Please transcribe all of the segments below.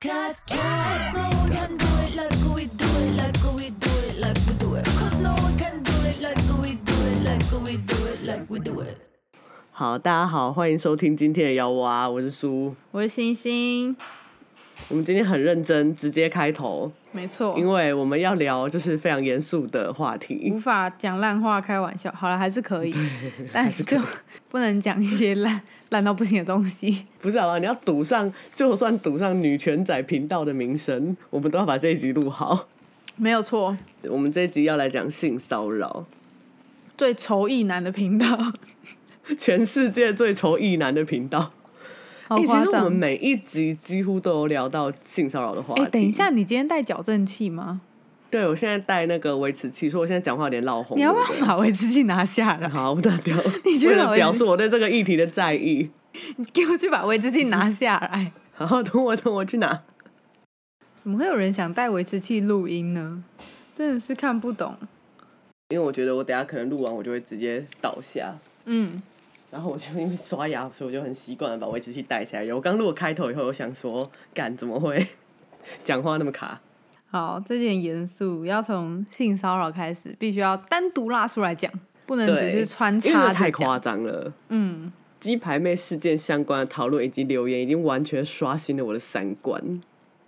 Cause, cause no one can do it like we do it, like we do it, like we do it. Cause no one can do it like we do it, like we do it, like we do it. 好，大家好，欢迎收听今天的妖蛙，我是苏。我是星星，我们今天很认真，直接开头，没错，因为我们要聊就是非常严肃的话题无。法讲烂话开玩笑。好了，还是可以，但是就不能讲一些烂烂到不行的东西。不是好吧？你要赌上，就算赌上女权仔频道的名声，我们都要把这一集录好。没有错，我们这一集要来讲性骚扰，最仇意男的频道，全世界最仇意男的频道。哎、好夸其实我们张。每一集几乎都有聊到性骚扰的话题。哎、等一，下，你今天带矫正器吗？对我现在带那个维持器，所以我现在讲话有点闹红。你要不要把维持器拿下来？好，我拿掉。你去为了把维持表示我对这个议题的在意。你给我去把维持器拿下来。好，等我等我去拿。怎么会有人想带维持器录音呢？真的是看不懂。因为我觉得我等一下可能录完，我就会直接倒下。嗯，然后我就因为刷牙，所以我就很习惯的把维持器带起来。我刚录了开头以后，我想说，干怎么会 讲话那么卡？好，这件严肃，要从性骚扰开始，必须要单独拉出来讲，不能，只是穿插太夸讲。张了。嗯，鸡排妹事件相关的讨论以及留言，已经完全刷新了我的三观，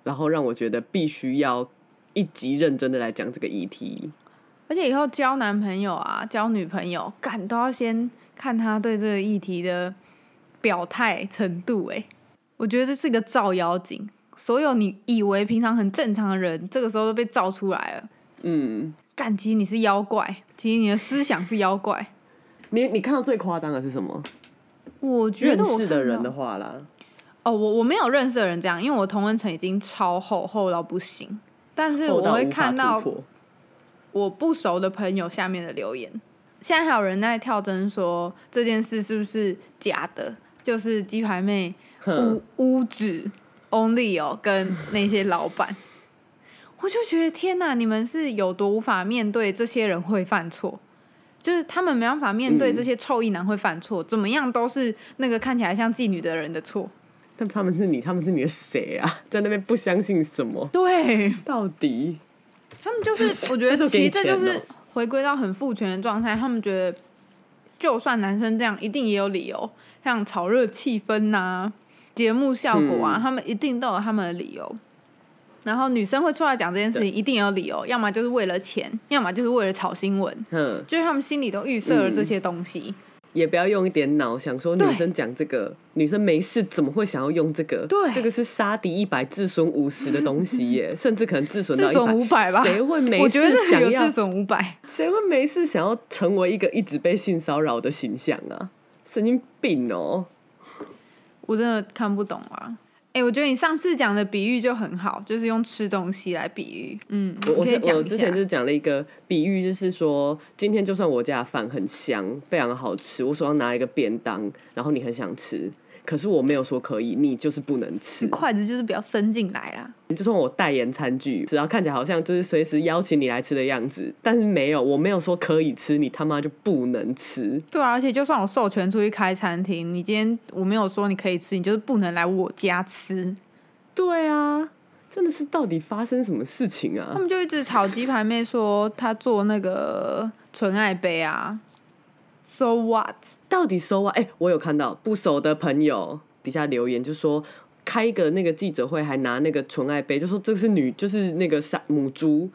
然后让我觉得必须要一集认真的来讲这个议题。而且以后交男朋友啊，交女朋友，干都要先看他对这个议题的表态程度。哎，我觉得这是一个照妖镜，所有你以为平常很正常的人，这个时候都被照出来了。嗯，干，其实你是妖怪，其实你的思想是妖怪。你你看到最夸张的是什么？我觉认得我看识的人的话啦，哦，我我没有认识的人这样，因为我同温层已经超厚厚到不行。但是我会看到。我不熟的朋友下面的留言，现在还有人在跳针说这件事是不是假的，就是鸡排妹哼污污指 Only 哦跟那些老板，我就觉得天哪，你们是有多无法面对这些人会犯错，就是他们没办法面对嗯这些臭意男会犯错，怎么样都是那个看起来像妓女的人的错。但他们是你，他们是你的谁啊？在那边不相信什么？对，到底？他们就是，我觉得 其实这就是回归到很父权的状态。他们觉得，就算男生这样，一定也有理由，像炒热气氛呐、节目效果啊，嗯他们一定都有他们的理由。然后女生会出来讲这件事情，一定有理由，要么就是为了钱，要么就是为了炒新闻，哼，就是他们心里都预设了嗯这些东西。也不要用一点脑想说女生讲这个，女生没事怎么会想要用这个？对这个是杀敌一百自损五十的东西耶，甚至可能自损到自损五百吧，谁会没我觉得事想要自？损五百。谁会没事想要成为一个一直被性骚扰的形象啊？神经病哦！我真的看不懂啊。哎、我觉得你上次讲的比喻就很好，就是用吃东西来比喻。嗯，我我我之前就是讲了一个比喻，就是说今天就算我家的饭很香，非常好吃，我手上拿一个便当，然后你很想吃，可是我没有说可以，你就是不能吃。筷子就是不要伸进来啦。就算我代言餐具，只要看起来好像就是随时邀请你来吃的样子，但是没有，我没有说可以吃，你他妈就不能吃。对啊，而且就算我授权出去开餐厅，你今天我没有说你可以吃，你就是不能来我家吃。对啊，真的是到底发生什么事情啊他？们就一直炒鸡排妹说她做那个纯爱杯啊，So what？到底收啊？哎、我有看到不熟的朋友底下留言，就说开一个那个记者会，还拿那个纯爱杯，就说这是女，就是那个杀母猪，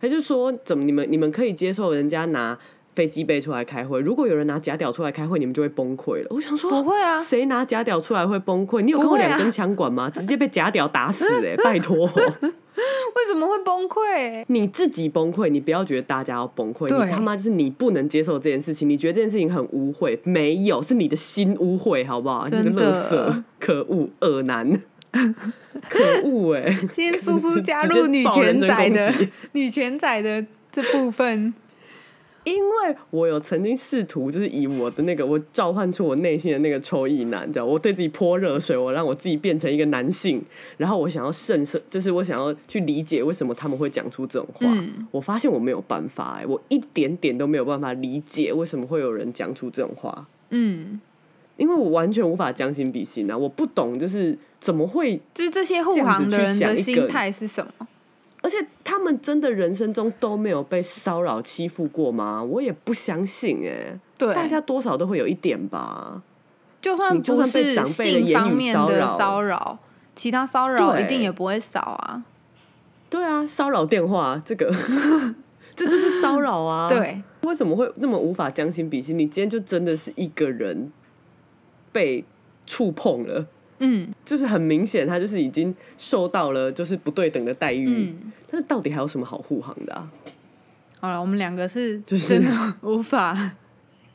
他就说怎么你们你们可以接受人家拿飞机杯出来开会，如果有人拿假屌出来开会，你们就会崩溃了。我想说不会啊谁拿假屌出来会崩溃？你有看过两根枪管吗？直接被假屌打死哎、拜托。为什么会崩溃？你自己崩溃，你不要觉得大家要崩溃，你他妈就是你不能接受这件事情，你觉得这件事情很污秽，没有，是你的心污秽，好不好？你个真的垃圾，可恶，恶男，可恶哎、今天苏苏加入 女权仔的女权仔的这部分，因为我有曾经试图，就是以我的那个，我召唤出我内心的那个臭意男，这样我对自己泼热水，我让我自己变成一个男性，然后我想要渗透，就是我想要去理解为什么他们会讲出这种话。嗯我发现我没有办法、哎，我一点点都没有办法理解为什么会有人讲出这种话。嗯，因为我完全无法将心比心啊，我不懂就是怎么会，就是这些护航的人的心态是什么？而且他们真的人生中都没有被骚扰欺负过吗？我也不相信哎、对，大家多少都会有一点吧。就算不是长辈的性方面的骚扰，其他骚扰一定也不会少啊。对啊，骚扰电话这个，这就是骚扰啊。，对，为什么会那么无法将心比心？你今天就真的是一个人被触碰了。嗯就是很明显，他就是已经受到了就是不对等的待遇，嗯。但是到底还有什么好护航的啊？好了，我们两个是就是真的无法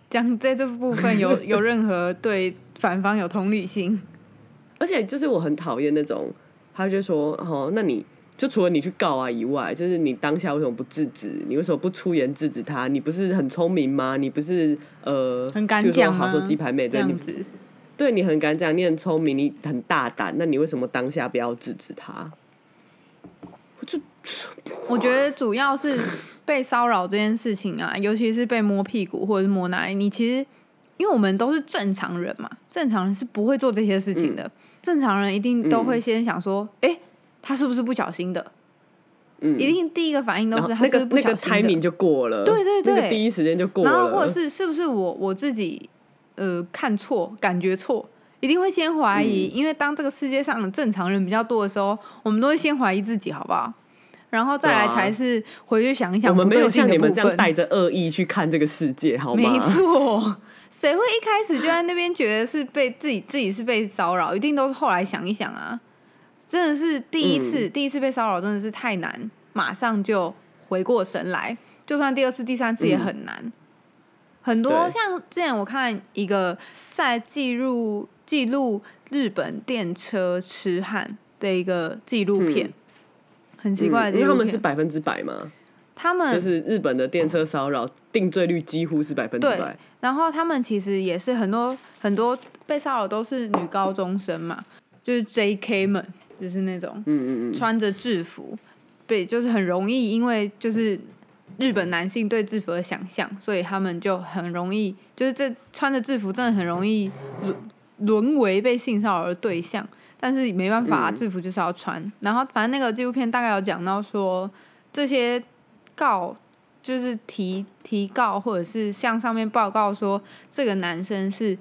讲在这部分有 有任何对反方有同理心。而且就是我很讨厌那种，他就说哦，那你就除了你去告啊以外，就是你当下为什么不制止？你为什么不出言制止他？你不是很聪明吗？你不是呃，很敢讲吗好说鸡排妹这样子，对你很敢讲，你很聪明，你很大胆，那你为什么当下不要制止他？我就我觉得主要是被骚扰这件事情啊，尤其是被摸屁股或者是摸哪里，你其实因为我们都是正常人嘛，正常人是不会做这些事情的。嗯正常人一定都会先想说，哎、他是不是不小心的？嗯，一定第一个反应都是他那个那个是不是不小心的。timing 就过了，对对对那个第一时间就过了，然后或者是是不是我我自己呃看错，感觉错，一定会先怀疑，嗯因为当这个世界上的正常人比较多的时候，我们都会先怀疑自己，好不好？然后再来才是回去想一想我们没有像你们这样。带着恶意去看这个世界，好吗？没错，谁会一开始就在那边觉得是被自己自己是被骚扰？一定都是后来想一想啊，真的是第一次、嗯第一次被骚扰真的是太难，马上就回过神来。就算第二次、第三次也很难。很多像之前我看一个在记录记录日本电车痴汉的一个纪录片，嗯很奇怪的嗯因为他。们是百分之百嘛，他们就是日本的电车骚扰定罪率几乎是百分之对百。然后他们其实也是很多很多被骚扰都是女高中生嘛，就是 J.K. 们，就是那种嗯嗯嗯，穿着制服，被就是很容易因为就是日本男性对制服的想象，所以他们就很容易就是这穿着制服真的很容易沦沦为被性骚扰的对象。但是没办法、制服就是要穿。然后反正那个纪录片大概有讲到说，这些告就是提提告或者是向上面报告说这个男生是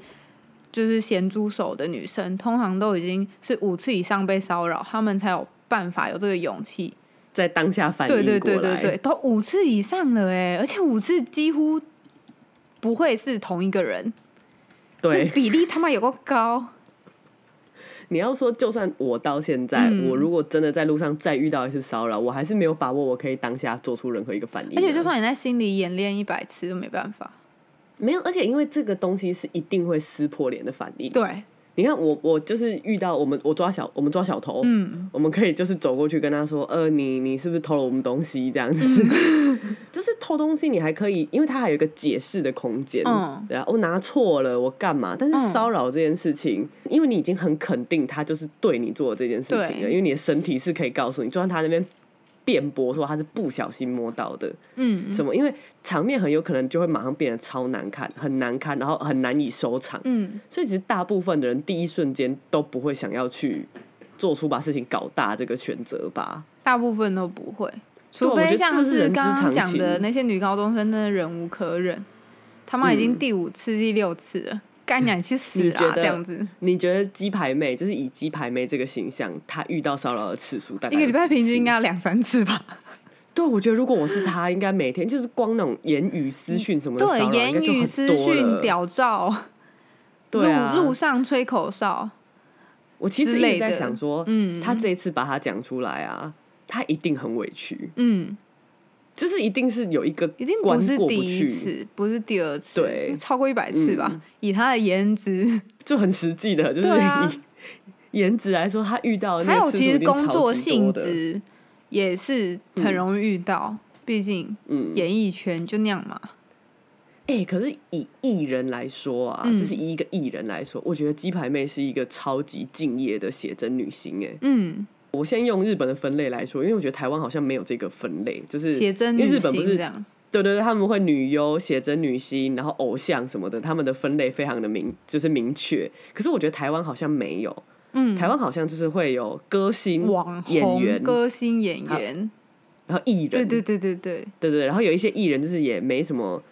就是咸猪手的女生，通常都已经是五次以上被骚扰，他们才有办法有这个勇气。在当下反应对对过来，对对对，都五次以上了哎，而且五次几乎不会是同一个人，那对比例他妈有够高。你要说，就算我到现在，嗯我如果真的在路上再遇到一次骚扰，我还是没有把握我可以当下做出任何一个反应啊。而且就算你在心里演练一百次都没办法。没有，而且因为这个东西是一定会撕破脸的反应。对，你看我，我就是遇到我们，我抓小，我们抓小偷，嗯，我们可以就是走过去跟他说，呃，你你是不是偷了我们东西？这样子，嗯。就是偷东西，你还可以，因为他还有一个解释的空间，嗯。对啊，我拿错了，我干嘛？但是嗯。骚扰这件事情，因为你已经很肯定他就是对你做的这件事情了，因为你的身体是可以告诉你，就算他那边辩驳说他是不小心摸到的，嗯什么，因为场面很有可能就会马上变得超难看，很难看，然后很难以收场。嗯，所以其实大部分的人第一瞬间都不会想要去做出把事情搞大这个选择吧。大部分都不会，除非像是刚刚讲的那些女高中生，真的忍无可忍，他妈已经嗯。第五次、第六次了，干你去死啦！你觉得这样子，你觉得鸡排妹就是以鸡排妹这个形象，她遇到骚扰的次数大概一个礼拜平均应该要两三次吧？对，我觉得如果我是她，应该每天就是光那种言语私讯什么对，言语私多讯、了。屌照，对啊，路路上吹口哨，我其实之类一直在想说，嗯。她这一次把它讲出来啊，她一定很委屈，嗯，就是一定是有一个一定不是第一次，不是第二次，对。超过一百次吧？嗯以他的颜值，就很实际的，就是 以颜值来说，她遇到还有其实工作性质也是很容易遇到，毕竟嗯，演艺圈就那样嘛。哎、可是以艺人来说啊，嗯。就是以一个艺人来说，我觉得鸡排妹是一个超级敬业的写真女星。哎，嗯，我先用日本的分类来说，因为我觉得台湾好像没有这个分类，就是写真女因为日本不是星这样，对对对，他们会女优、写真女星，然后偶像什么的，他们的分类非常的明，就是明确。可是我觉得台湾好像没有，嗯，台湾好像就是会有歌星、网、演员，歌星、演员，然后艺人，对对对对对，对对，然后有一些艺人就是也没什么。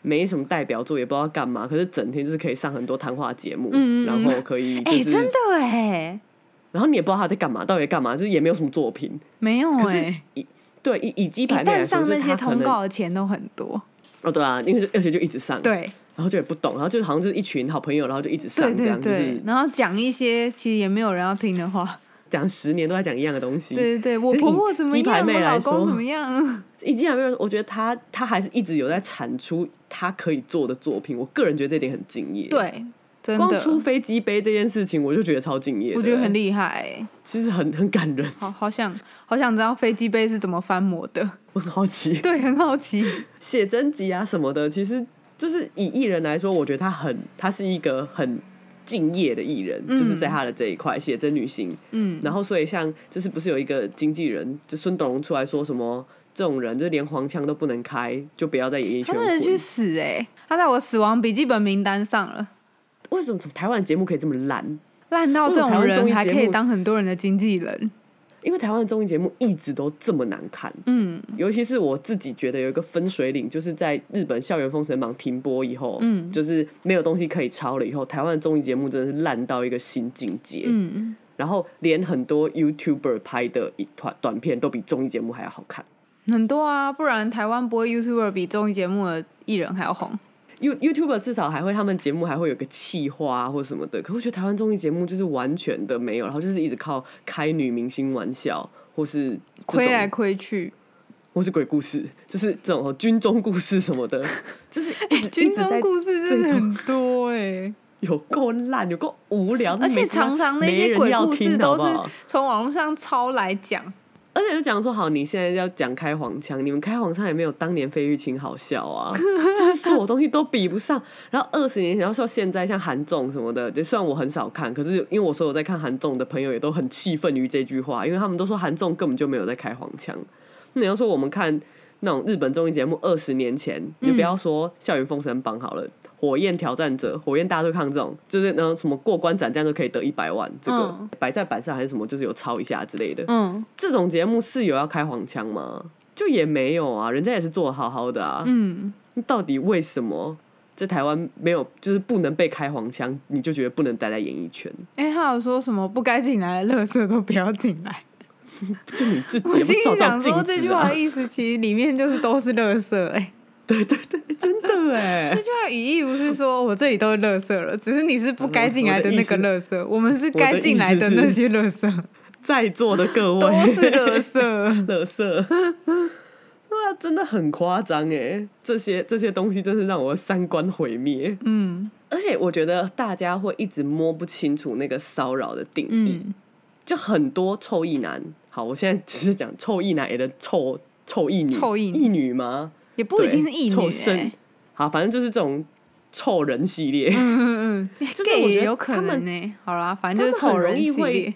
没什么代表作，也不知道干嘛，可是整天就是可以上很多谈话节目，嗯然后可以就哎、是，真的哎，然后你也不知道他在干嘛，到底在干嘛，就是也没有什么作品。没有哎，以对以以鸡一排妹来说，上那些通告的钱都很多，哦，对啊，因为就而且就一直上，，对然后就也不懂，然后就好像就是一群好朋友，然后就一直上这样，就对对是，然后讲一些其实也没有人要听的话，讲十年都在讲一样的东西。对对对，我婆婆怎么样，老公怎么样，以鸡排妹来说，我觉得她她还是一直有在产出她可以做的作品，我个人觉得这点很敬业。，对，真光的，出飞机杯这件事情，我就觉得超敬业的。我觉得很厉害哎，其实很很感人，好好想好想知道飞机杯是怎么翻模的，我很好奇。对，很好奇，写真集啊什么的，其实就是以艺人来说，我觉得他很，他是一个很敬业的艺人，嗯就是在他的这一块写真女星。嗯，然后所以像就是不是有一个经纪人，就孙董龙出来说什么这种人就连黄腔都不能开，就不要在演艺圈他真的去混。死哎，他在我死亡笔记本名单上了。为什么台湾节目可以这么烂？烂到这种人还可以目当很多人的经纪人，因为台湾的综艺节目一直都这么难看，嗯尤其是我自己觉得有一个分水岭，就是在日本校园封神榜停播以后，嗯就是没有东西可以抄了以后，台湾的综艺节目真的是烂到一个新境界。嗯，然后连很多 YouTuber 拍的一短短片都比综艺节目还要好看。很多啊，不然台湾不会 YouTuber 比综艺节目的艺人还要红。You YouTuber 至少还会他们节目还会有个气话啊或什么的，可我觉得台湾综艺节目就是完全的没有，然后就是一直靠开女明星玩笑，或是这亏来，亏去，或是鬼故事，就是这种军中故事什么的，就是 军中故事真的很多哎、有够烂，有够无聊，而且常常那些鬼故事都是从网络上抄来讲。而且就讲说，好，你现在要讲开黄腔，你们开黄腔也没有当年费玉清好笑啊，就是所有东西都比不上。然后二十年前，然后说现在像韩综什么的，就虽然我很少看，可是因为我所有在看韩综的朋友也都很气愤于这句话，因为他们都说韩综根本就没有在开黄腔。那你要说我们看那种日本综艺节目，二十年前，你不要说《校园封神榜》好了，火焰挑战者》《火焰大对抗》这种，就是那种什么过关斩将都可以得一百万，这个嗯摆在板上还是什么，就是有抄一下之类的。嗯这种节目是有要开黄腔吗？就也没有啊，人家也是做的好好的啊。嗯，到底为什么在台湾没有，就是不能被开黄腔，你就觉得不能待在演艺圈？哎、他有说什么不该进来的垃圾都不要进来。就你自己我心也不照照里想说这句话的！意思，其实里面就是都是垃圾哎、真的哎这，句话语义不是说我这里都是垃圾了，只是你是不该进来的那个垃圾，我们是该进来的那些垃圾，在座的各位都是垃圾。垃圾。对啊，真的很夸张哎！这些这些东西真是让我三观毁灭。嗯而且我觉得大家会一直摸不清楚那个骚扰的定义。嗯就很多臭意男，好，我现在只是讲臭意男的臭臭意女，臭意女吗？也不一定是对异女臭身。哎、好，反正就是这种臭人系列，嗯嗯嗯。就是我觉得有可他们能呢、好啦，反正就是很容易会系列。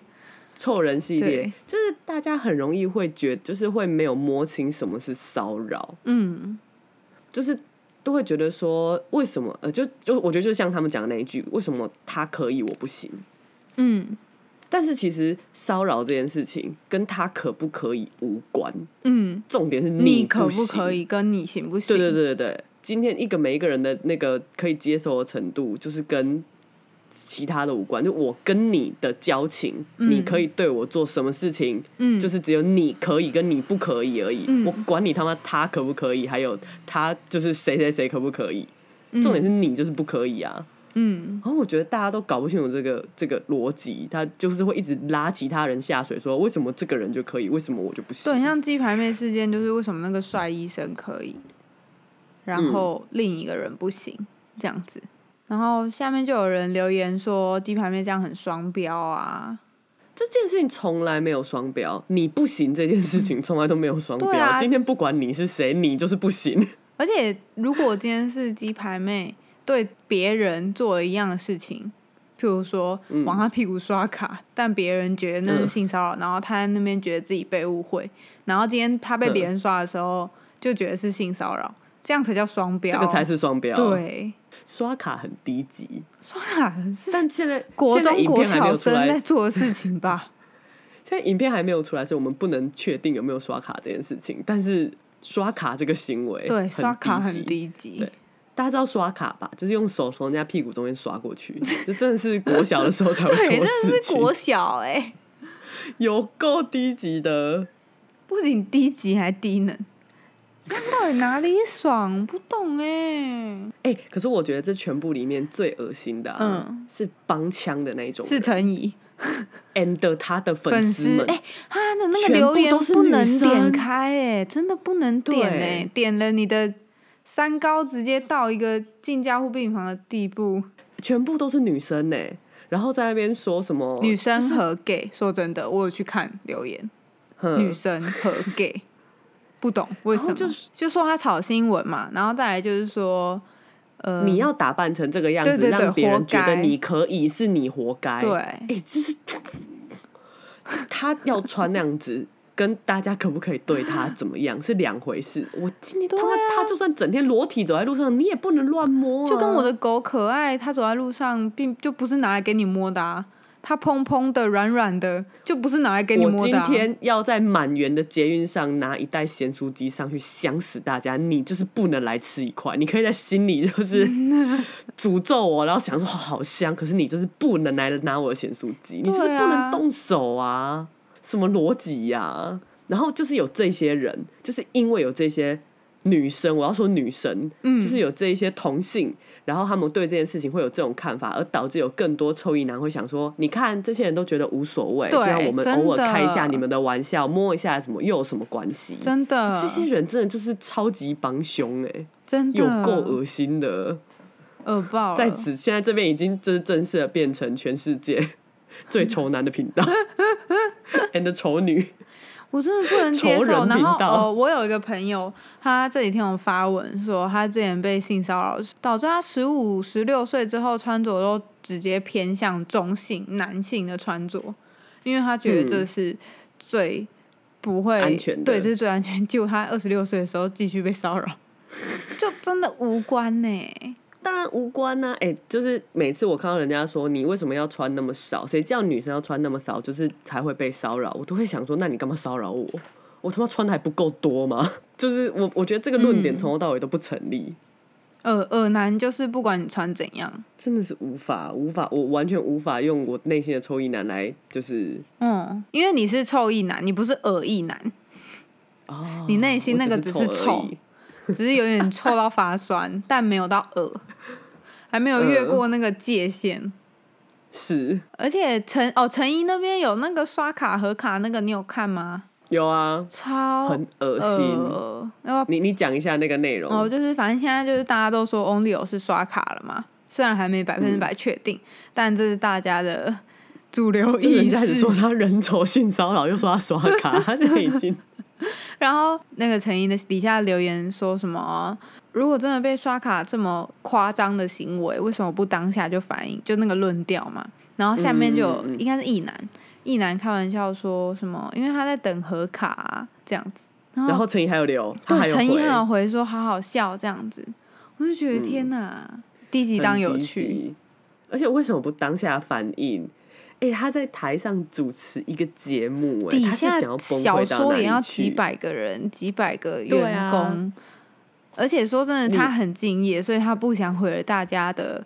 臭人系列，就是大家很容易会觉就是会没有摸清什么是骚扰，嗯。就是都会觉得说为什么呃，就就我觉得就像他们讲的那一句，为什么他可以我不行？嗯但是其实骚扰这件事情跟他可不可以无关，嗯，重点是你可不可以跟你行不行？对对对对对，今天一个每一个人的那个可以接受的程度，就是跟其他的无关。就我跟你的交情，你可以对我做什么事情，嗯就是只有你可以跟你不可以而已。嗯我管你他妈他可不可以，还有他就是谁谁谁可不可以。嗯重点是你就是不可以啊！嗯然后我觉得大家都搞不清楚这个这个逻辑，他就是会一直拉其他人下水，说为什么这个人就可以，为什么我就不行？对，很像鸡排妹事件，就是为什么那个帅医生可以，然嗯后另一个人不行，这样子。然后下面就有人留言说鸡排妹这样很双标啊，这件事情从来没有双标，你不行这件事情从来都没有双标。啊今天不管你是谁，你就是不行。而且如果今天是鸡排妹对别人做了一样的事情，譬如说嗯往他屁股刷卡，但别人觉得那是嗯性骚扰，然后他在那边觉得自己被误会，然后今天他被别人刷的时候就觉得是性骚扰，这样才叫双标，这个才是双标。，对。刷卡很低级，刷卡是但现在国中国小生在做的事情吧？现在影片还没有出来，所以我们不能确定有没有刷卡这件事情。但是刷卡这个行为，对，刷卡很。低级对。大家知道刷卡吧？就是用手从人家屁股中间刷过去，这真的是国小的时候才会做对，的真的是，国小哎、有够低级的。不仅低级还低能。那到底哪里爽？不懂哎、哎、可是我觉得这全部里面最恶心的、啊，嗯。是帮腔的那一种是陈怡，and 他的粉粉丝们，哎、他的那个留言都是不能点开哎、真的不能点对。哎、点了你的三高直接到一个进加护病房的地步。全部都是女生呢、然后在那边说什么女生和 gay，说真的，我有去看留言，女生和 gay，不懂为什么，就是就说他炒新闻嘛，然后再来就是说，呃，你要打扮成这个样子，对对对让别人觉得你可以，是你活该。对哎、就是 他要穿那样子，跟大家可不可以对他怎么样是两回事。我今天他妈、他就算整天裸体走在路上，你也不能乱摸、啊。就跟我的狗可爱，它走在路上并就不是拿来给你摸的啊，它蓬蓬的、软软的，就不是拿来给你我今摸的、啊。天要在满园的捷运上拿一袋咸酥鸡上去，想死大家！你就是不能来吃一块，你可以在心里就是 诅咒我，然后想说好香，可是你就是不能来拿我的咸酥鸡，你就是不能动手啊！什么逻辑呀？然后就是有这些人，就是因为有这些女生，我要说女生，嗯就是有这一些同性，然后他们对这件事情会有这种看法，而导致有更多臭意男会想说，你看这些人都觉得无所谓，对那我们偶尔开一下你们的玩笑，摸一下什么又有什么关系？真的，这些人真的就是超级帮凶哎、真的有够恶心的。恶爆。在此，现在这边已经就是正式的变成全世界最丑男的频道，and 丑女。我真的不能接受。然后呃，我有一个朋友，他这几天有发文说，他之前被性骚扰，导致他十五、十六岁之后穿着都直接偏向中性、男性的穿着，因为他觉得这是最不会、嗯安全的对，这是最安全。结果他二十六岁的时候继续被骚扰，就真的无关呢、当然无关呐、哎、就是每次我看到人家说你为什么要穿那么少，谁叫女生要穿那么少，就是才会被骚扰，我都会想说，那你干嘛骚扰我？我他妈穿的还不够多吗？就是我我觉得这个论点嗯从头到尾都不成立，耳耳男就是不管你穿怎样，真的是无法无法，我完全无法用我内心的臭意男来就是嗯，因为你是臭意男，你不是耳意男，哦，你内心那个只是臭。只是有点臭到发酸，但没有到恶，还没有越过那个界限。是而且陈哦陈怡那边有那个刷卡和卡那个，你有看吗？有啊，超很恶心。呃，要你你讲一下那个内容。哦，就是反正现在就是大家都说 Only 有是刷卡了嘛，虽然还没百分之百确定，但这是大家的主流意识。家只说他人丑性骚扰，又说他刷卡，他现在已经 然后那个陈怡的底下留言说什么？如果真的被刷卡这么夸张的行为，为什么不当下就反应？就那个论调嘛。然后下面就应该是意男，意男开玩笑说什么？因为他在等核卡、啊、这样子。然后陈怡还有留，对陈怡还有回说好好笑这样子，我就觉得天哪，低级当有趣。而且为什么不当下反应？哎、他在台上主持一个节目、哎，他是底下想要崩小说也要几百个人，几百个员工，啊而且说真的，他很敬业，所以他不想毁了大家的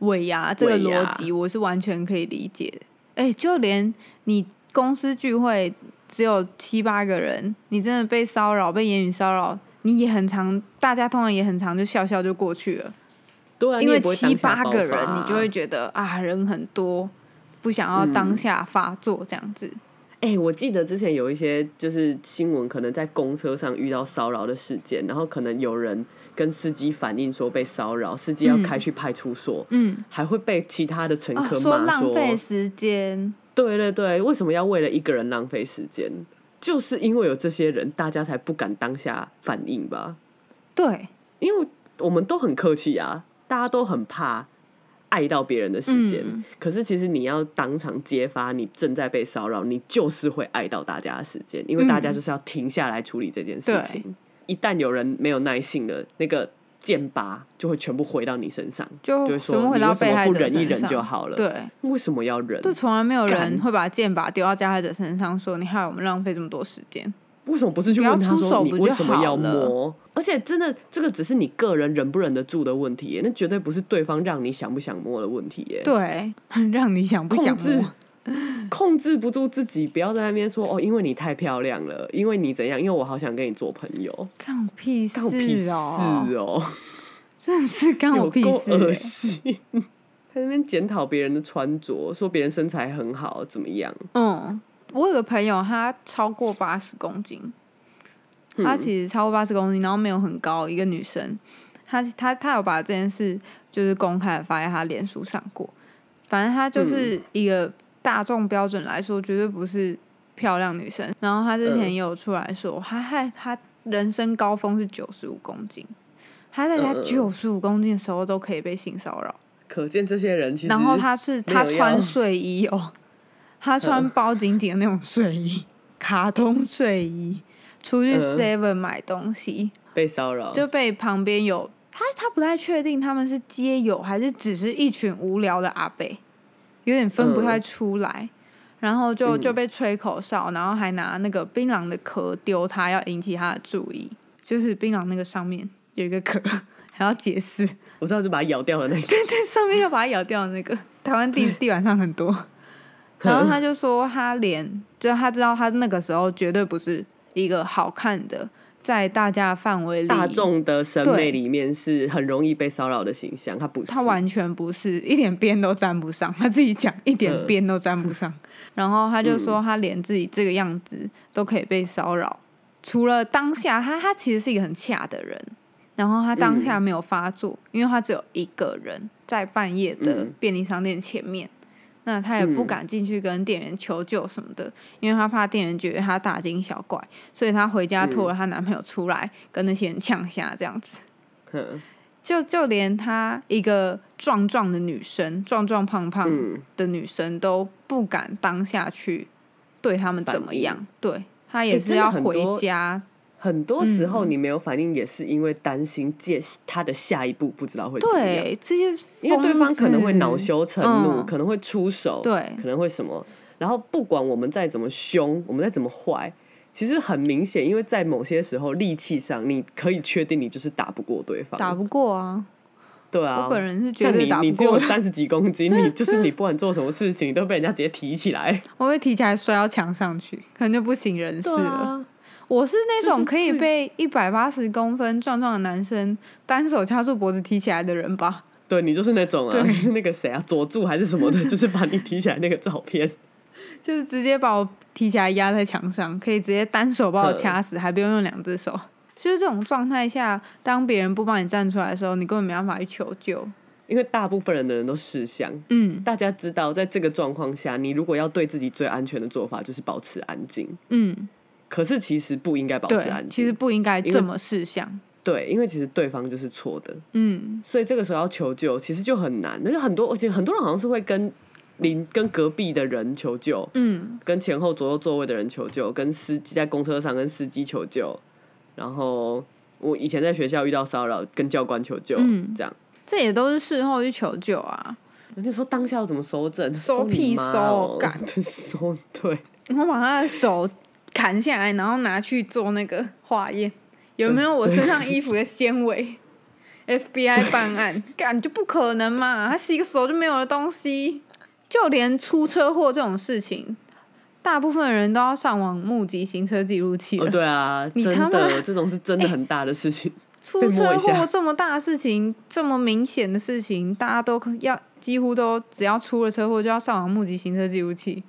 尾牙。这个逻辑我是完全可以理解的。哎、就连你公司聚会只有七八个人，你真的被骚扰、被言语骚扰，你也很常，大家通常也很常就笑笑就过去了。对啊，因为七八个人，你就会觉得啊，人很多，不想要当嗯下发作这样子。哎、我记得之前有一些就是新闻，可能在公车上遇到骚扰的事件，然后可能有人跟司机反映说被骚扰，司机要嗯开去派出所，嗯，还会被其他的乘哦，客说骂浪费时间，对对对，为什么要为了一个人浪费时间？就是因为有这些人，大家才不敢当下反应吧？对，因为我们都很客气啊，大家都很怕碍到别人的时间。嗯可是其实你要当场揭发你正在被骚扰，你就是会碍到大家的时间，因为大家就是要停下来处理这件事情。一旦有人没有耐性了，那个剑拔就会全部回到你身上，就就会说你为什么不忍一忍就好了？，对，为什么要忍？就从来没有人干会把剑拔丢到加害者身上，说你害我们浪费这么多时间。为什么不是去问他说你为什么要摸？而且真的，这个只是你个人忍不忍得住的问题耶，那绝对不是对方让你想不想摸的问题耶。对，让你想不想控制摸？控制不住自己，不要在那边说哦，因为你太漂亮了，因为你怎样，因为我好想跟你做朋友，干我屁干我屁事哦！真的是干我屁事、恶欸！心。在那边检讨别人的穿着，说别人身材很好，怎么样？嗯，我有个朋友，他超过八十公斤，她嗯其实超过八十公斤，然后没有很高，一个女生，她她她有把这件事就是公开的发在她脸书上过。反正她嗯就是一个大众标准来说，绝对不是漂亮女生。然后她之前嗯也有出来说，她还她人生高峰是九十五公斤，她在她九十五公斤的时候都可以被性骚扰。可见这些人其实，然后她是她穿睡衣哦，她穿包紧紧的那种睡衣，卡通睡衣，出去嗯 Seven 买东西被骚扰，就被旁边有他，他不太确定他们是街友还是只是一群无聊的阿伯，有点分不太出来。然后就嗯就被吹口哨，然后还拿那个槟榔的壳丢他，要引起他的注意。就是槟榔那个上面有一个壳，还要解释。我知道是把它咬掉的那个，对对上面要把它咬掉的那个，台湾地地板上很多。然后他就说，他连就他知道他那个时候绝对不是一个好看的，在大家的范围里，大众的审美里面是很容易被骚扰的形象，他不是，他完全不是，一点边都沾不上。他自己讲一点边都沾不上。然后他就说，他连自己这个样子都可以被骚扰，除了当下他他其实是一个很恰的人。然后他当下没有发作，因为他只有一个人在半夜的嗯便利商店前面，那他也不嗯敢进去跟店员求救什么的，因为他怕店员觉得他大惊小怪，所以他回家拖了她男朋友出来跟那些人呛下这样子。就就连她一个壮壮的女生，壮壮胖胖嗯，的女生都不敢当下去对他们怎么样，对她也是要回家。很多时候嗯你没有反应，也是因为担心接他的下一步不知道会怎么样，对，这些因为对方可能会恼羞成怒，嗯可能会出手，对可能会什么。然后不管我们再怎么凶，我们再怎么坏，其实很明显，因为在某些时候力气上，你可以确定你就是打不过对方，打不过啊！对啊。我本人是觉得你，你只有三十几公斤，你 就是你不管做什么事情，你都被人家直接提起来。我会提起来摔到墙上去，可能就不省人事了。啊，我是那种可以被一百八十公分壮壮的男生单手掐住脖子提起来的人吧？对你就是那种啊，对就是那个谁啊，佐助还是什么的，就是把你提起来那个照片。就是直接把我提起来压在墙上，可以直接单手把我掐死，还不用用两只手。就是这种状态下，当别人不帮你站出来的时候，你根本没办法去求救。因为大部分人的人都识相，嗯大家知道，在这个状况下，你如果要对自己最安全的做法就是保持安静。嗯，可是其实不应该保持安，静，其实不应该这么事项。对，因为其实对方就是错的，嗯所以这个时候要求救，其实就很难。而且很多，而且很多人好像是会跟邻、跟隔壁的人求救，嗯，跟前后左右座位的人求救，跟司机在公车上跟司机求救，然后我以前在学校遇到骚扰，跟教官求救，嗯这样。这也都是事后去求救啊。人家说当下要怎么收证？你收屁妈收哦干对收 对，我把他的手砍下来，然后拿去做那个化验，有没有我身上衣服的纤维？FBI 办案，干就不可能嘛！他洗个手就没有的东西，就连出车祸这种事情，大部分人都要上网募集行车记录器。哦对啊，你他妈的这种是真的很大的事情。出车祸这么大的事情，这么明显的事情，大家都要几乎都只要出了车祸就要上网募集行车记录器，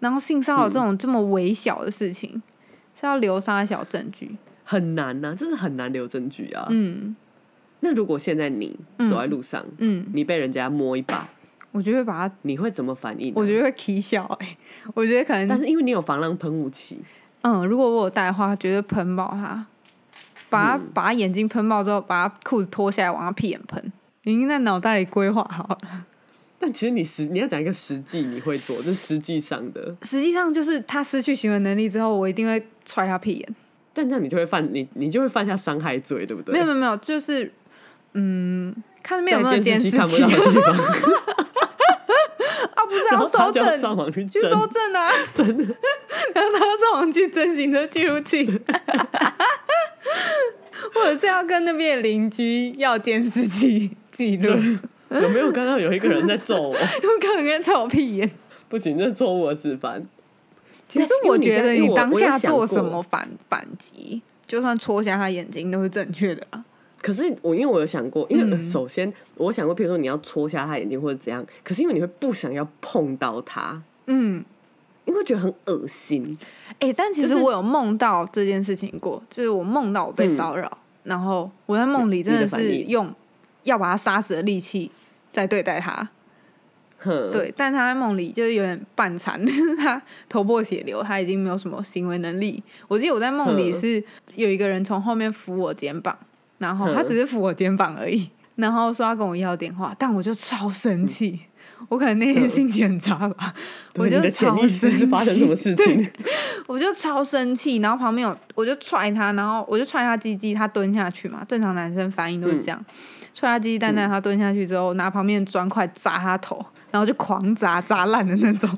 然后性骚扰这种这么微小的事情，是要留啥小证据？很难呐、这是很难留证据啊。嗯。那如果现在你走在路上，嗯，你被人家摸一把，我觉得把他，你会怎么反应啊、我觉得会啼笑哎、我觉得可能，但是因为你有防狼喷雾器，嗯，如果我有带的话，绝对喷爆他，把他、嗯。把他眼睛喷爆之后，把他裤子脱下来往他屁眼喷，已经在脑袋里规划好了。但其实你实你要讲一个实际你会做，这是实际上的。实际上就是他失去行为能力之后，我一定会踹他屁眼。但这样你就会犯你你就会犯下伤害罪，对不对？没有没有没有，就是嗯，看那边有没有在监视器器看不到的地方，啊？不是要收证，上网去去证，收证啊！真的。然后他要上网去征行车记录器，或者是要跟那边的邻居要监视器记录。有没有刚刚有一个人在揍我？因为看有个人臭屁眼。不行，这是错误的示范。其实我觉得你当下做什么反反击，就算戳瞎他眼睛都是正确的啊。可是我因为我有想过，因为嗯首先我想过，譬如说你要戳瞎他眼睛或者怎样，可是因为你会不想要碰到他，嗯，因为会觉得很恶心。哎、但其实我有梦到这件事情过，就是我梦到我被骚扰，然后我在梦里真的是用要把他杀死的力气在对待他。对，但他在梦里就是有点半残，就是他头破血流，他已经没有什么行为能力。我记得我在梦里嗯是有一个人从后面扶我肩膀，然后他嗯只是扶我肩膀而已，然后说要跟我要电话，但我就超生气。我可能那天心情很差吧，我就超生发生什么事情？我就超生气，然后旁边有我就踹他，然后我就踹他鸡鸡，他蹲下去嘛，正常男生反应都是这样，踹他鸡蛋蛋，他蹲下去之后拿旁边的砖块砸他头，然后就狂砸砸烂的那种。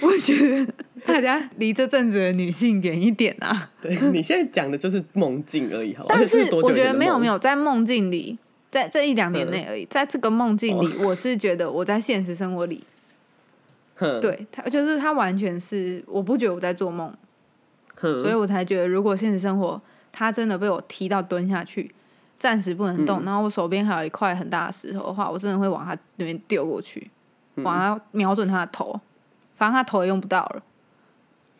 我觉得大家离这阵子的女性远一点啊！对你现在讲的就是梦境而已，好？但是我觉得没有没有在梦境里，在这一两年内而已，在这个梦境里，我是觉得我在现实生活里，对他就是他完全是我不觉得我在做梦，所以我才觉得，如果现实生活他真的被我踢到蹲下去，暂时不能动，然后我手边还有一块很大的石头的话，我真的会往他那边丢过去，往他瞄准他的头，反正他头也用不到了。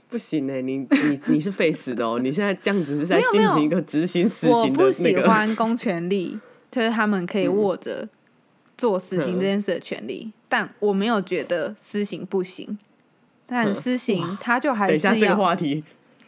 不行哎、你你你是废死的哦！你现在这样子是在进行一个执行死我不刑的那个，喜欢公权力，就是他们可以握着做死刑这件事的权利，但我没有觉得私刑不行，但嗯私刑他就还是等一下这个要。话题，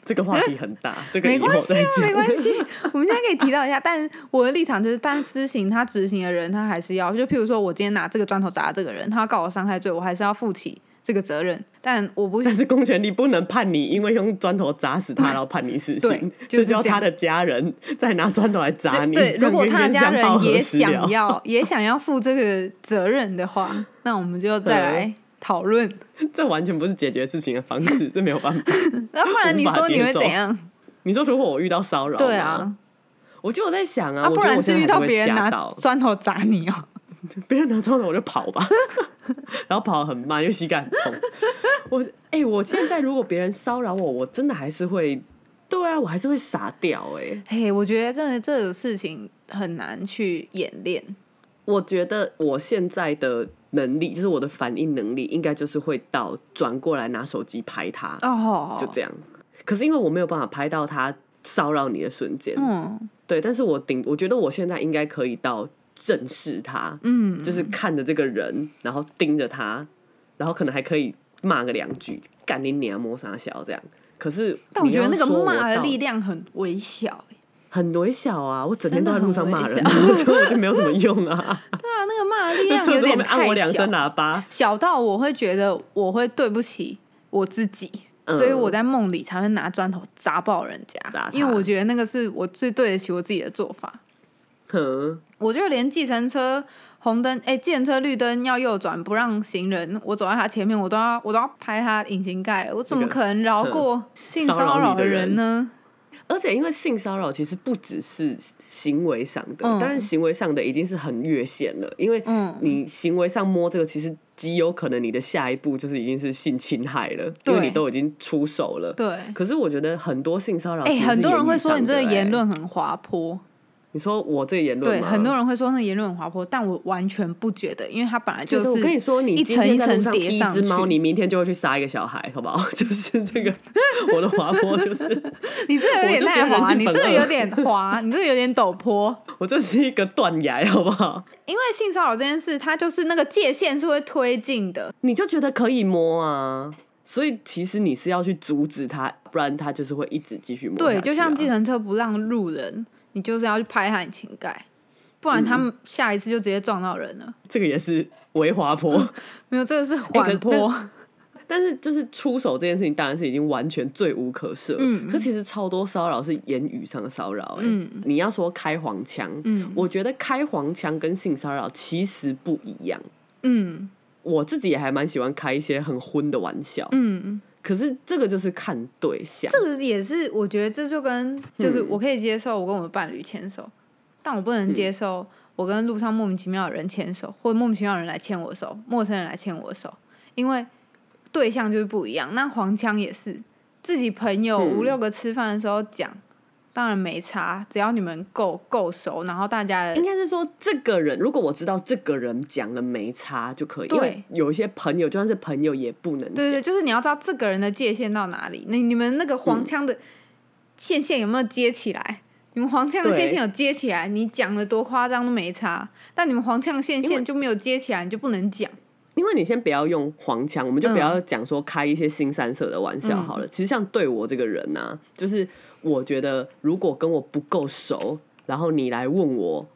这个话题很大，这个没关系啊。没关系，我们现在可以提到一下。但我的立场就是，但私刑他执行的人，他还是要，就譬如说我今天拿这个砖头砸这个人，他要告我伤害罪，我还是要负起这个责任。但我不但是公权力不能判你，因为用砖头砸死他，然后判你死刑，就是要他的家人再拿砖头来砸你。就对，如果他的家人也想要也想要负这个责任的话，那我们就再来讨论。这完全不是解决事情的方式，这没有办法。那不然你说你会怎样？你说如果我遇到骚扰，对啊，，我就有在想啊，不然是遇到别人拿砖头砸你哦。别人拿砖头我就跑吧，然后跑得很慢，因为膝盖很痛。我哎、我现在如果别人骚扰我，我真的还是会，对啊，我还是会傻掉哎、嘿，我觉得真的这个事情很难去演练。我觉得我现在的能力，就是我的反应能力，应该就是会到转过来拿手机拍他，哦，就这样。可是因为我没有办法拍到他骚扰你的瞬间，嗯对，但是我顶，我觉得我现在应该可以到正视他，嗯，就是看着这个人，然后盯着他，然后可能还可以骂个两句，干你娘摸啥小这样。可是，但我觉得那个骂的力量很微小欸。很微小啊，我整天都在路上骂人，小我觉得我就没有什么用啊。对啊，那个骂的力量 有点按我两声小，喇叭，小到我会觉得我会对不起我自己。嗯所以我在梦里才会拿砖头砸爆人家因为我觉得那个是我最对得起我自己的做法。哼，我就连计程车红灯，哎、计程车绿灯要右转不让行人，我走在他前面，我都要我都要拍他引擎盖了，我怎么可能饶过性骚扰的人呢？而且因为性骚扰其实不只是行为上的，嗯。当然行为上的已经是很越线了，因为嗯。你行为上摸这个，其实极有可能你的下一步就是已经是性侵害了，因对为你都已经出手了。对，可是我觉得很多性骚扰，哎、很多人会说你这个言论，论很滑坡，你说我这个言论对，很多人会说那言论很滑坡，但我完全不觉得，因为它本来就是我跟你说，你一今层一层天在路上叠上去。踢一只猫，你明天就会去杀一个小孩，好不好？就是这个我的滑坡，就是 你这个有点滑，你这个有点滑，你这个有点陡坡。我这是一个断崖，好不好？因为性骚扰这件事，它就是那个界限是会推进的，你就觉得可以摸啊，所以其实你是要去阻止他，不然他就是会一直继续摸啊、对，就像计程车不让路人，你就是要去拍他引擎盖，不然他们下一次就直接撞到人了。这个也是微滑坡。没有，这个是 缓坡。但是就是出手这件事情，当然是已经完全罪无可赦。嗯可其实超多骚扰是言语上的骚扰、欸。嗯你要说开黄腔，嗯我觉得开黄腔跟性骚扰其实不一样。嗯我自己也还蛮喜欢开一些很荤的玩笑，嗯，可是这个就是看对象。这个也是我觉得这就跟就是嗯我可以接受我跟我的伴侣牵手，但我不能接受我跟路上莫名其妙的人牵手，或者莫名其妙的人来牵我手，陌生人来牵我手，因为对象就是不一样。那黄腔也是自己朋友嗯五六个吃饭的时候讲，当然没差，只要你们够够熟，然后大家的应该是说，这个人如果我知道这个人讲了没差就可以，因为有一些朋友就算是朋友也不能讲。对对，就是你要知道这个人的界限到哪里。你你们那个黄腔的线线有没有接起来？你们黄腔的对线线有接起来，你讲的多夸张都没差。但你们黄腔的线线就没有接起来，你就不能讲。因为你先不要用黄腔，我们就不要讲说开一些新三色的玩笑好了。其实像对我这个人呢、就是我觉得如果跟我不够熟，然后你来问我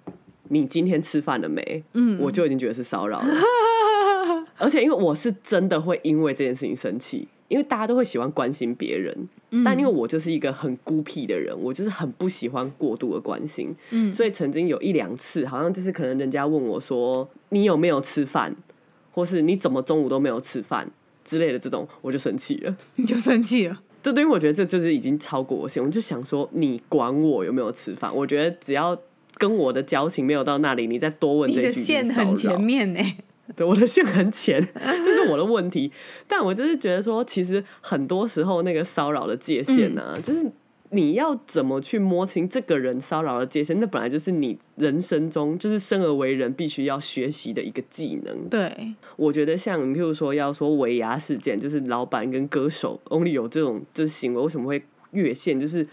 你今天吃饭了没，嗯，我就已经觉得是骚扰了。而且因为我是真的会因为这件事情生气，因为大家都会喜欢关心别人，但因为我就是一个很孤僻的人，我就是很不喜欢过度的关心，嗯。所以曾经有一两次，好像就是可能人家问我说你有没有吃饭，或是你怎么中午都没有吃饭之类的这种，我就生气了。你就生气了。这对于我觉得这就是已经超过我线，我就想说你管我有没有吃饭？我觉得只要跟我的交情没有到那里，你再多问这一句就是线很骚扰前面呢、对，我的线很浅，这是我的问题。但我就是觉得说，其实很多时候那个骚扰的界限呢、就是你要怎么去摸清这个人骚扰的界限，那本来就是你人生中就是生而为人必须要学习的一个技能。对，我觉得像譬如说要说围牙事件，就是老板跟歌手 only 有这种就是行为，为什么会越线？就是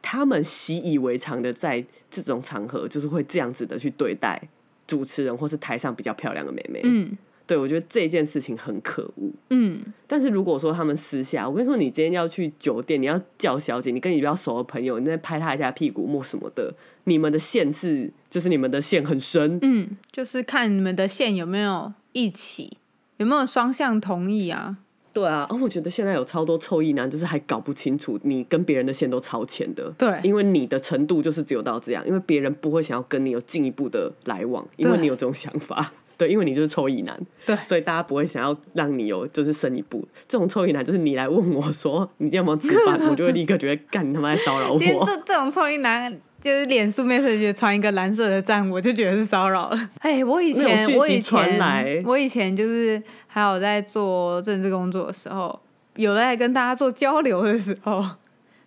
他们习以为常的在这种场合，就是会这样子的去对待主持人或是台上比较漂亮的妹妹。嗯对，我觉得这件事情很可恶。嗯，但是如果说他们私下，我跟你说，你今天要去酒店，你要叫小姐，你跟你比较熟的朋友，你在拍他一下屁股摸什么的，你们的线是就是你们的线很深，嗯，就是看你们的线有没有一起，有没有双向同意啊？对啊，哦，我觉得现在有超多臭意男，就是还搞不清楚你跟别人的线都超前的。对因为你的程度就是只有到这样，因为别人不会想要跟你有进一步的来往，因为你有这种想法。对，因为你就是臭意男，对所以大家不会想要让你有就是深一步。这种臭意男就是你来问我说你今天有没有吃饭，我就会立刻觉得干你他妈在骚扰 今天我。这这种臭衣男，就是脸书 message 传一个蓝色的赞，我就觉得是骚扰了。哎，我以前我以前来我以前就是还有在做政治工作的时候，有在跟大家做交流的时候，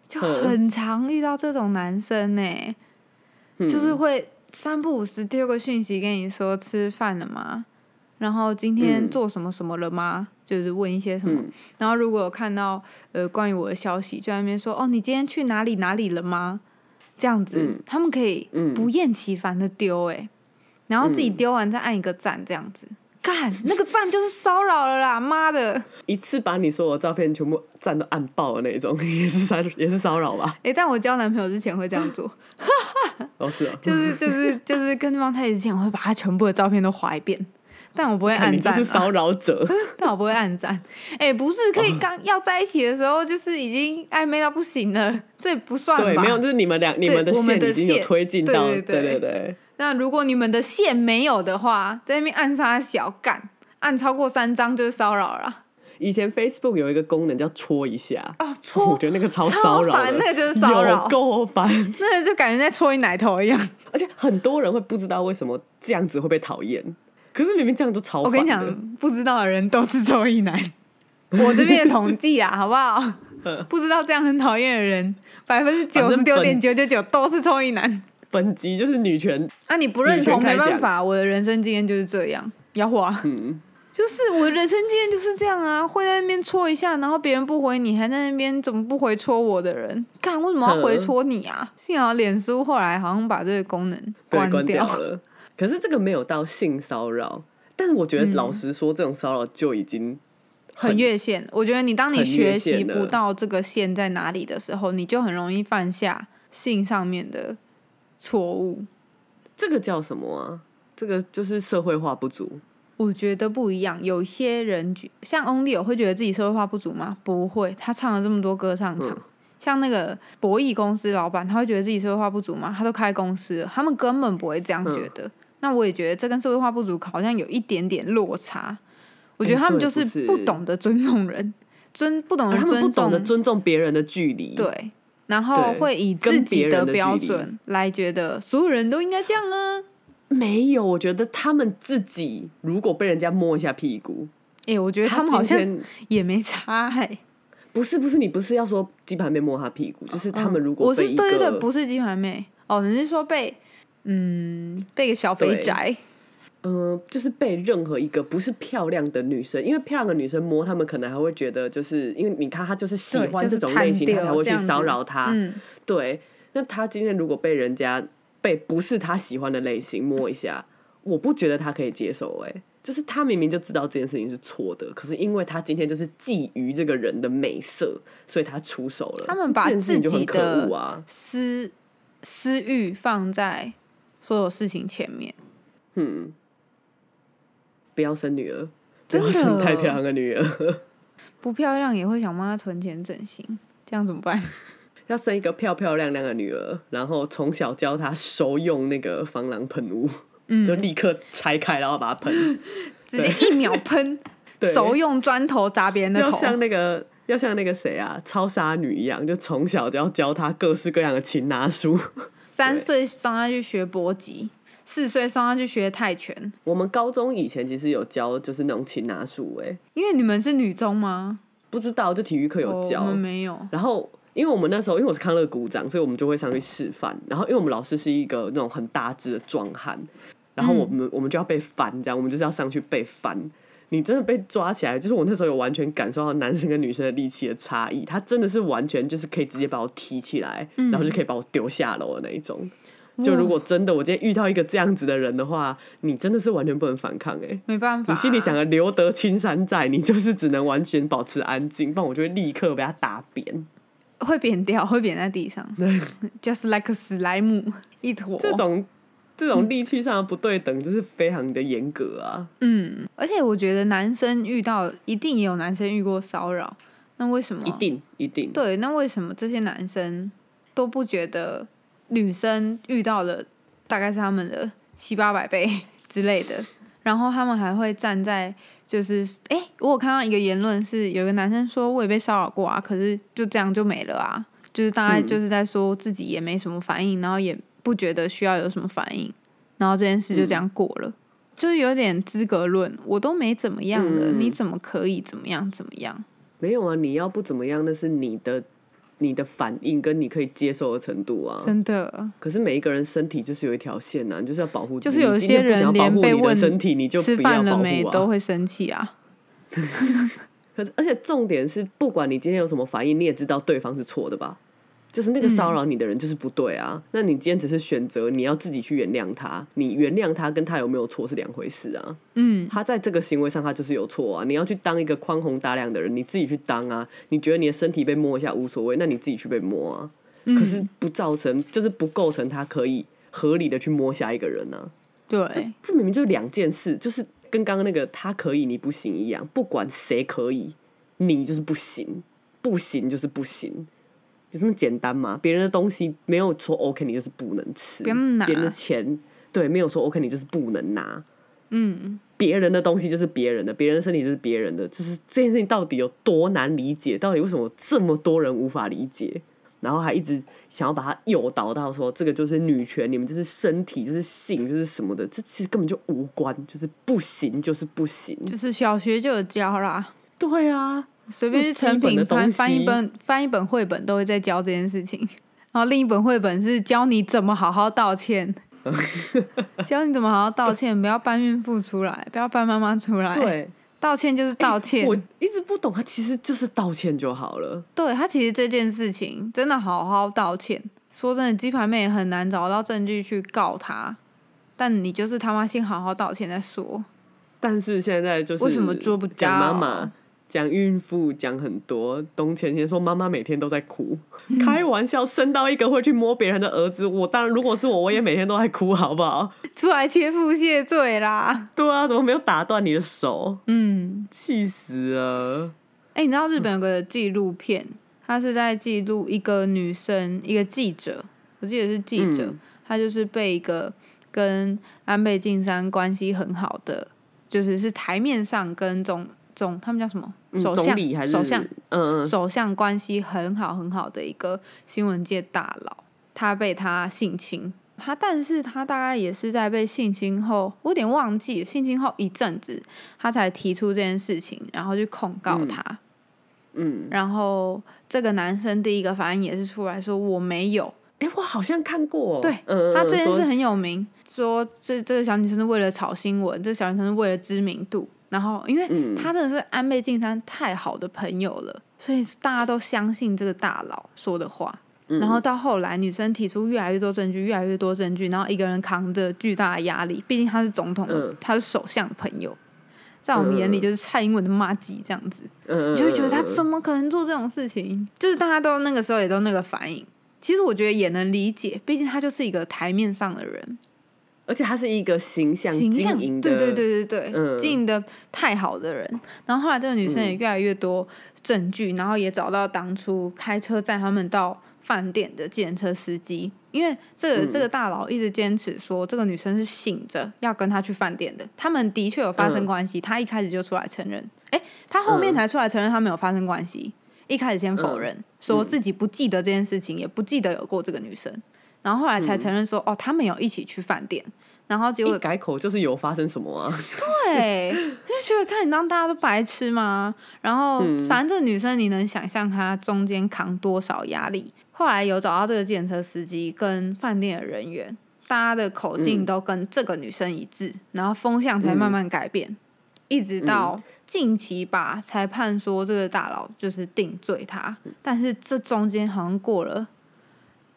就嗯很常遇到这种男生呢、嗯就是会三不五时丢个讯息跟你说吃饭了吗？然后今天嗯做什么什么了吗？就是问一些什么。嗯然后如果有看到呃关于我的消息，就在那边说哦，你今天去哪里哪里了吗？这样子，嗯他们可以嗯不厌其烦的丢哎、然后自己嗯丢完再按一个赞，这样子。干那个赞就是骚扰了啦！妈的，一次把你所有照片全部赞都按爆的那种，也是骚也是骚扰吧？哎、但我交男朋友之前会这样做，哦，是哦，就是就是就是跟对方在一起之前，我会把他全部的照片都划一遍，但我不会看按赞、是骚啊，扰者。但我不会暗赞。哎、不是，可以哦刚要在一起的时候，就是已经暧昧到不行了，这不算对，吧？没有，就是你们俩你们的线已经有推进到，对对对对对那如果你们的线没有的话，在那边按杀小干，按超过三张就是骚扰了。以前 Facebook 有一个功能叫戳一下，啊，戳我觉得那个超超骚扰，烦那个就是骚扰有够烦。那个就感觉在戳你奶头一样。而且很多人会不知道为什么这样子会被讨厌，可是明明这样就超烦的。我跟你讲，不知道的人都是臭意男。我这边的统计啊，好不好？不知道这样很讨厌的人，百分之九十九点九九九都是臭意男。本集 就是女权，啊，你不认同没办法，我的人生经验就是这样。要花，嗯，就是我的人生经验就是这样啊，会在那边戳一下，然后别人不回你，还在那边怎么不回戳我的人，干为什么要回戳你啊？幸好脸书后来好像把这个功能对，关掉。了。可是这个没有到性骚扰，但是我觉得老实说，这种骚扰就已经嗯很越线。我觉得你当你学习不到这个线在哪里的时候，你就很容易犯下性上面的错误。这个叫什么啊？这个就是社会化不足。我觉得不一样，有些人觉像 Only 有会觉得自己社会化不足吗？不会，他唱了这么多歌上场。嗯像那个博弈公司老板，他会觉得自己社会化不足吗？他都开公司了，他们根本不会这样觉嗯得。那我也觉得这跟社会化不足好像有一点点落差。我觉得哎他们就是不懂得尊重人，尊不懂啊得尊他们不懂得重尊重别人的距离。，对，然后对会以自己的标准来觉得所有人都应该这样啊。没有，我觉得他们自己如果被人家摸一下屁股，哎、我觉得他们好像也没差哎、不是不是，你不是要说鸡排妹摸他屁股，就是他们如果嗯我是对对对，不是鸡排妹。哦，你是说被嗯被个小肥宅嗯，就是被任何一个不是漂亮的女生，因为漂亮的女生摸他们，可能还会觉得，就是因为你看她就是喜欢这种类型，她才会去骚扰他。嗯，对，那他今天如果被人家被不是他喜欢的类型摸一下，我不觉得他可以接受、哎，就是他明明就知道这件事情是错的，可是因为他今天就是觊觎这个人的美色，所以他出手了。他们把这件事情就很可自己的恶啊！私私欲放在所有事情前面，嗯，不要生女儿，不真要生太漂亮的女儿。不漂亮也会想帮她存钱整形，这样怎么办？要生一个漂漂亮亮的女儿，然后从小教她熟用那个防狼喷雾，嗯就立刻拆开，然后把它喷。直接一秒喷，对手用砖头砸别人的头，要像那个要像那个谁啊，超杀女一样，就从小就要教她各式各样的擒拿术。三岁送她去学搏击，四岁送他去学泰拳，我们高中以前其实有教，就是那种擒拿术，哎，因为你们是女中吗？不知道就体育课有教。哦我们没有。然后，因为我们那时候，因为我是康乐股长，所以我们就会上去示范。然后，因为我们老师是一个那种很大只的壮汉，然后我们、我们就要被翻，这样我们就是要上去被翻。你真的被抓起来，就是我那时候有完全感受到男生跟女生的力气的差异。他真的是完全就是可以直接把我提起来，然后就可以把我丢下楼的那一种。就如果真的我今天遇到一个这样子的人的话，你真的是完全不能反抗哎、没办法，你心里想的留得青山在，你就是只能完全保持安静，不然我就会立刻被他打扁。会扁掉，会扁在地上，just like 史莱姆一坨。这种这种力气上的不对等，就是非常的严格啊。嗯，而且我觉得男生遇到一定也有男生遇过骚扰，那为什么？一定一定，对，那为什么这些男生都不觉得女生遇到了大概是他们的七八百倍 之类的？然后他们还会站在就是，哎、我有看到一个言论是有一个男生说我也被骚扰过啊，可是就这样就没了啊，就是大概嗯就是在说自己也没什么反应，然后也不觉得需要有什么反应，然后这件事就这样过了。就是有点资格论，我都没怎么样了，嗯你怎么可以怎么样怎么样？没有啊，你要不怎么样，那是你的你的反应跟你可以接受的程度啊。真的，可是每一个人身体就是有一条线啊，你就是要保护自己。就是有一些人要保护你的连被问身体，你就吃不要饭了。没都会生气啊。可是而且重点是，不管你今天有什么反应，你也知道对方是错的吧？就是那个骚扰你的人就是不对啊。那你今天只是选择你要自己去原谅他，你原谅他跟他有没有错是两回事啊。嗯，他在这个行为上他就是有错啊。你要去当一个宽宏大量的人，你自己去当啊。你觉得你的身体被摸一下无所谓，那你自己去被摸啊。可是不造成，就是不构成他可以合理的去摸下一个人啊。对，这明明就是两件事，就是跟刚刚那个他可以你不行一样，不管谁可以，你就是不行，不行就是不行，就这么简单吗。别人的东西没有说 OK，你就是不能吃；别人的钱，对，没有说 OK，你就是不能拿。嗯，别人的东西就是别人的，别人的身体就是别人的，就是这件事情到底有多难理解？到底为什么这么多人无法理解？然后还一直想要把它诱导到说这个就是女权，你们就是身体就是性就是什么的，这其实根本就无关，就是不行就是不行。就是小学就有教啦，对啊，随便去成品翻翻一本翻一本绘本都会在教这件事情，然后另一本绘本是教你怎么好好道歉，教你怎么好好道歉，不要搬孕妇出来，不要搬妈妈出来，对，道歉就是道歉。我一直不懂，他其实就是道歉就好了。对他其实这件事情真的好好道歉。说真的，鸡排妹也很难找到证据去告他，但你就是他妈先好好道歉再说。但是现在就是为什么做不蒋妈到妈，讲孕妇讲很多，东前先说妈妈每天都在哭，开玩笑，生到一个会去摸别人的儿子，我当然如果是我，我也每天都在哭，好不好？出来切腹谢罪啦。对啊，怎么没有打断你的手？嗯，气死了！哎、你知道日本有个纪录片，它是在记录一个女生，一个记者，我记得是记者，嗯她就是被一个跟安倍晋三关系很好的，就是是台面上跟总总他们叫什么嗯首相还是首相嗯嗯首相关系很好很好的一个新闻界大佬，他被他性侵。他，但是他大概也是在被性侵后，我有点忘记性侵后一阵子，他才提出这件事情，然后去控告他。嗯，然后这个男生第一个反应也是出来说我没有，哎、我好像看过，对他这件事很有名，说这这个小女生是为了炒新闻，这个小女生是为了知名度。然后，因为他真的是安倍晋三太好的朋友了，所以大家都相信这个大佬说的话。嗯然后到后来，女生提出越来越多证据，越来越多证据，然后一个人扛着巨大的压力，毕竟他是总统他是首相的朋友，在我们眼里嗯就是蔡英文的妈吉这样子。嗯，你就会觉得他嗯怎么可能做这种事情？就是大家都那个时候也都那个反应。其实我觉得也能理解，毕竟他就是一个台面上的人，而且他是一个形象经营的，对对对对对，嗯。经营的太好的人。然后后来这个女生也越来越多证据，然后也找到当初开车载他们到饭店的计程车司机，因为这个、嗯。这个大佬一直坚持说这个女生是醒着要跟他去饭店的，他们的确有发生嗯。关系，他一开始就出来承认，哎，他后面嗯。才出来承认他们有发生关系，一开始先否认、说自己不记得这件事情，也不记得有过这个女生，然后后来才承认说、哦，他们有一起去饭店，然后结果改口就是有发生什么啊？对，就觉得看你当大家都白痴吗？然后嗯。反正这个女生，你能想象她中间扛多少压力？后来有找到这个计程车司机跟饭店的人员，大家的口径嗯。都跟这个女生一致，然后风向才慢慢改变，一直到近期吧，才判说这个大佬就是定罪他，但是这中间好像过了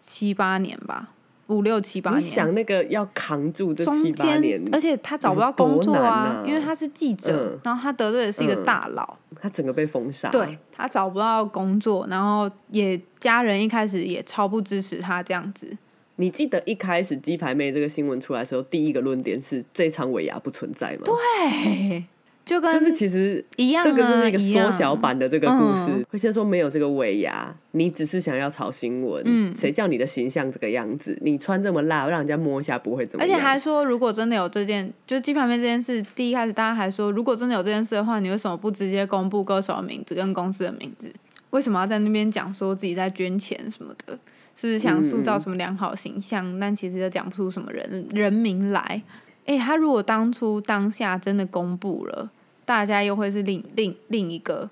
七八年吧，五六七八年你年。想那个要扛住这七八年，，而且他找不到工作啊，啊。因为他是记者，嗯。然后他得罪的是一个嗯大佬，他整个被封杀，对他找不到工作，然后也家人一开始也超不支持他这样子，你记得一开始鸡排妹这个新闻出来的时候，第一个论点是这场尾牙不存在吗？对，就跟就是其实一样、啊，这个就是一个缩小版的这个故事嗯，会先说没有这个尾牙，你只是想要炒新闻，嗯谁叫你的形象这个样子？你穿这么辣，让人家摸一下不会怎么样？而且还说，如果真的有这件，就是鸡排妹这件事，第一开始大家还说，如果真的有这件事的话，你为什么不直接公布歌手的名字跟公司的名字？为什么要在那边讲说自己在捐钱什么的？是不是想塑造什么良好形象？但其实又讲不出什么人人名来。诶，他如果当初当下真的公布了，大家又会是另另另一个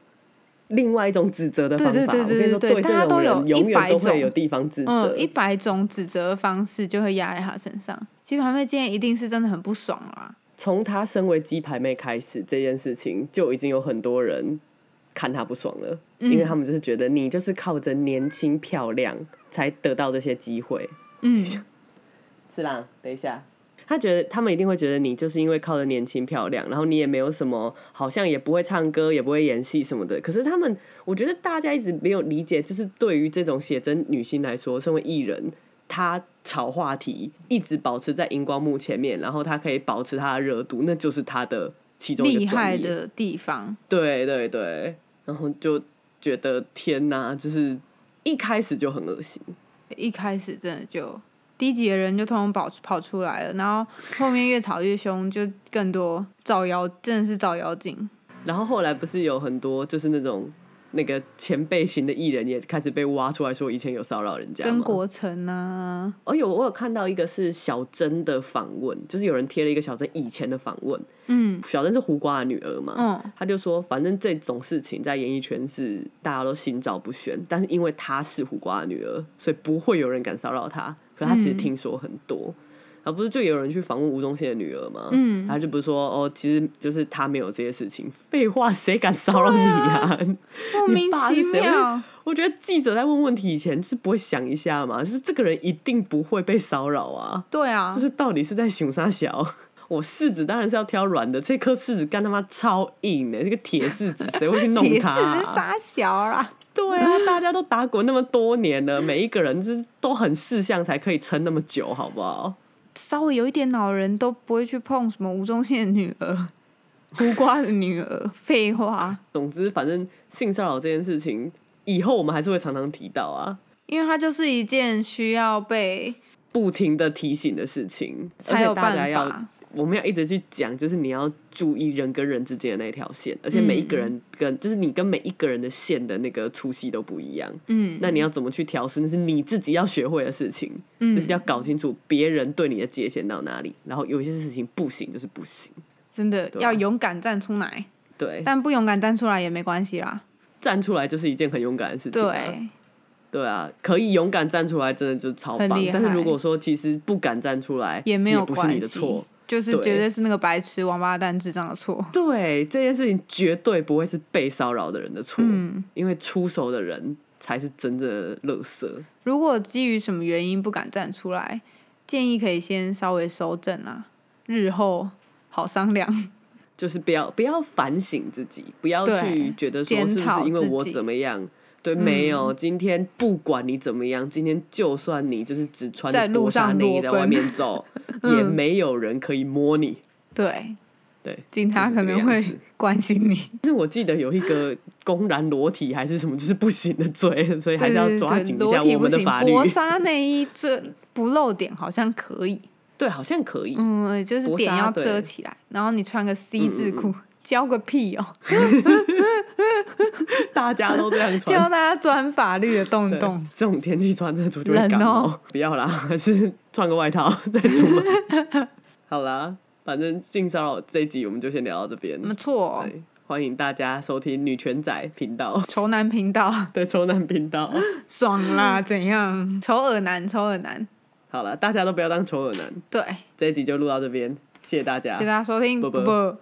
另外一种指责的方法。对对对大家都有种人永远100种有地方指责。嗯一百种指责的方式就会压在他身上。鸡排妹今天一定是真的很不爽啊！从他身为鸡排妹开始，这件事情就已经有很多人看他不爽了，嗯因为他们就是觉得你就是靠着年轻漂亮才得到这些机会。嗯，是啦，等一下，他觉得他们一定会觉得你就是因为靠的年轻漂亮，然后你也没有什么，好像也不会唱歌，也不会演戏什么的。可是他们，我觉得大家一直没有理解，就是对于这种写真女星来说，身为艺人，她炒话题一直保持在荧光幕前面，然后她可以保持她的热度，那就是她的其中一厉。害的地方。对对对，然后就觉得天哪，就是一开始就很恶心。一开始真的就低级的人就通通跑跑出来了，然后后面越吵越凶，就更多造妖，真的是造妖镜。然后后来不是有很多就是那种那个前辈型的艺人也开始被挖出来说以前有骚扰人家曾国成啊，哦有我有看到一个是小珍的访问，就是有人贴了一个小珍以前的访问，嗯。小珍是胡瓜的女儿嘛，嗯他就说反正这种事情在演艺圈是大家都心照不宣，但是因为她是胡瓜的女儿，所以不会有人敢骚扰她。可他其实嗯听说很多。然后不是就有人去访问吴宗宪的女儿吗？嗯他就不是说哦，其实就是他没有这些事情。废话，谁敢骚扰你啊？莫名 其妙。我觉得记者在问问题以前是不会想一下嘛，就是这个人一定不会被骚扰啊，对啊就，是到底是在熊啥小？我柿子当然是要挑软的，这颗柿子干他妈超硬的，这个铁柿子谁会去弄铁它、柿是啊？傻小啦，对啊，大家都打滚那么多年了，每一个人就是都很识相才可以撑那么久，好不好？稍微有一点脑的人都不会去碰什么吴宗宪的女儿、胡瓜的女儿，废话，总之，反正性骚扰这件事情，以后我们还是会常常提到啊，因为它就是一件需要被不停的提醒的事情，而才有且大家办要法。我们要一直去讲，就是你要注意人跟人之间的那条线，而且每一个人跟、就是你跟每一个人的线的那个粗细都不一样。嗯，那你要怎么去调试，那是你自己要学会的事情，嗯就是要搞清楚别人对你的界限到哪里，然后有一些事情不行就是不行。真的要勇敢站出来，对，但不勇敢站出来也没关系啦。站出来就是一件很勇敢的事情、啊。对，对啊，可以勇敢站出来，真的就超棒但是如果说其实不敢站出来，也没有不是你的关系错。就是绝对是那个白痴、王八蛋、智障的错。对这件事情绝对不会是被骚扰的人的错，嗯，因为出手的人才是真正的垃圾。如果基于什么原因不敢站出来，建议可以先稍微收正啊，日后好商量。就是不要不要反省自己，不要去觉得说是不是因为我怎么样。对，没有。今天不管你怎么样，今天就算你就是只穿在路上内衣在外面走，嗯也没有人可以摸你。对，对，警察可能会关心你。但是我记得有一个公然裸体还是什么，就是不行的罪，所以还是要抓紧一下我们的法律。薄纱内衣这不露点好像可以，对，好像可以。嗯，就是点要遮起来，然后你穿个 C 字嗯裤，交个屁哦，大家都这样穿教。大家钻法律的洞洞。这种天气穿这个出就会冷感冒，哦不要啦，还是穿个外套 再出门。好啦，反正性骚扰这一集我们就先聊到这边。没错，对，欢迎大家收听女权仔频道丑男频道对丑男频道。爽啦，怎样？丑耳男，丑耳男，好了，大家都不要当丑耳男。对，这一集就录到这边，谢谢大家，谢谢大家收听，啵啵啵啵。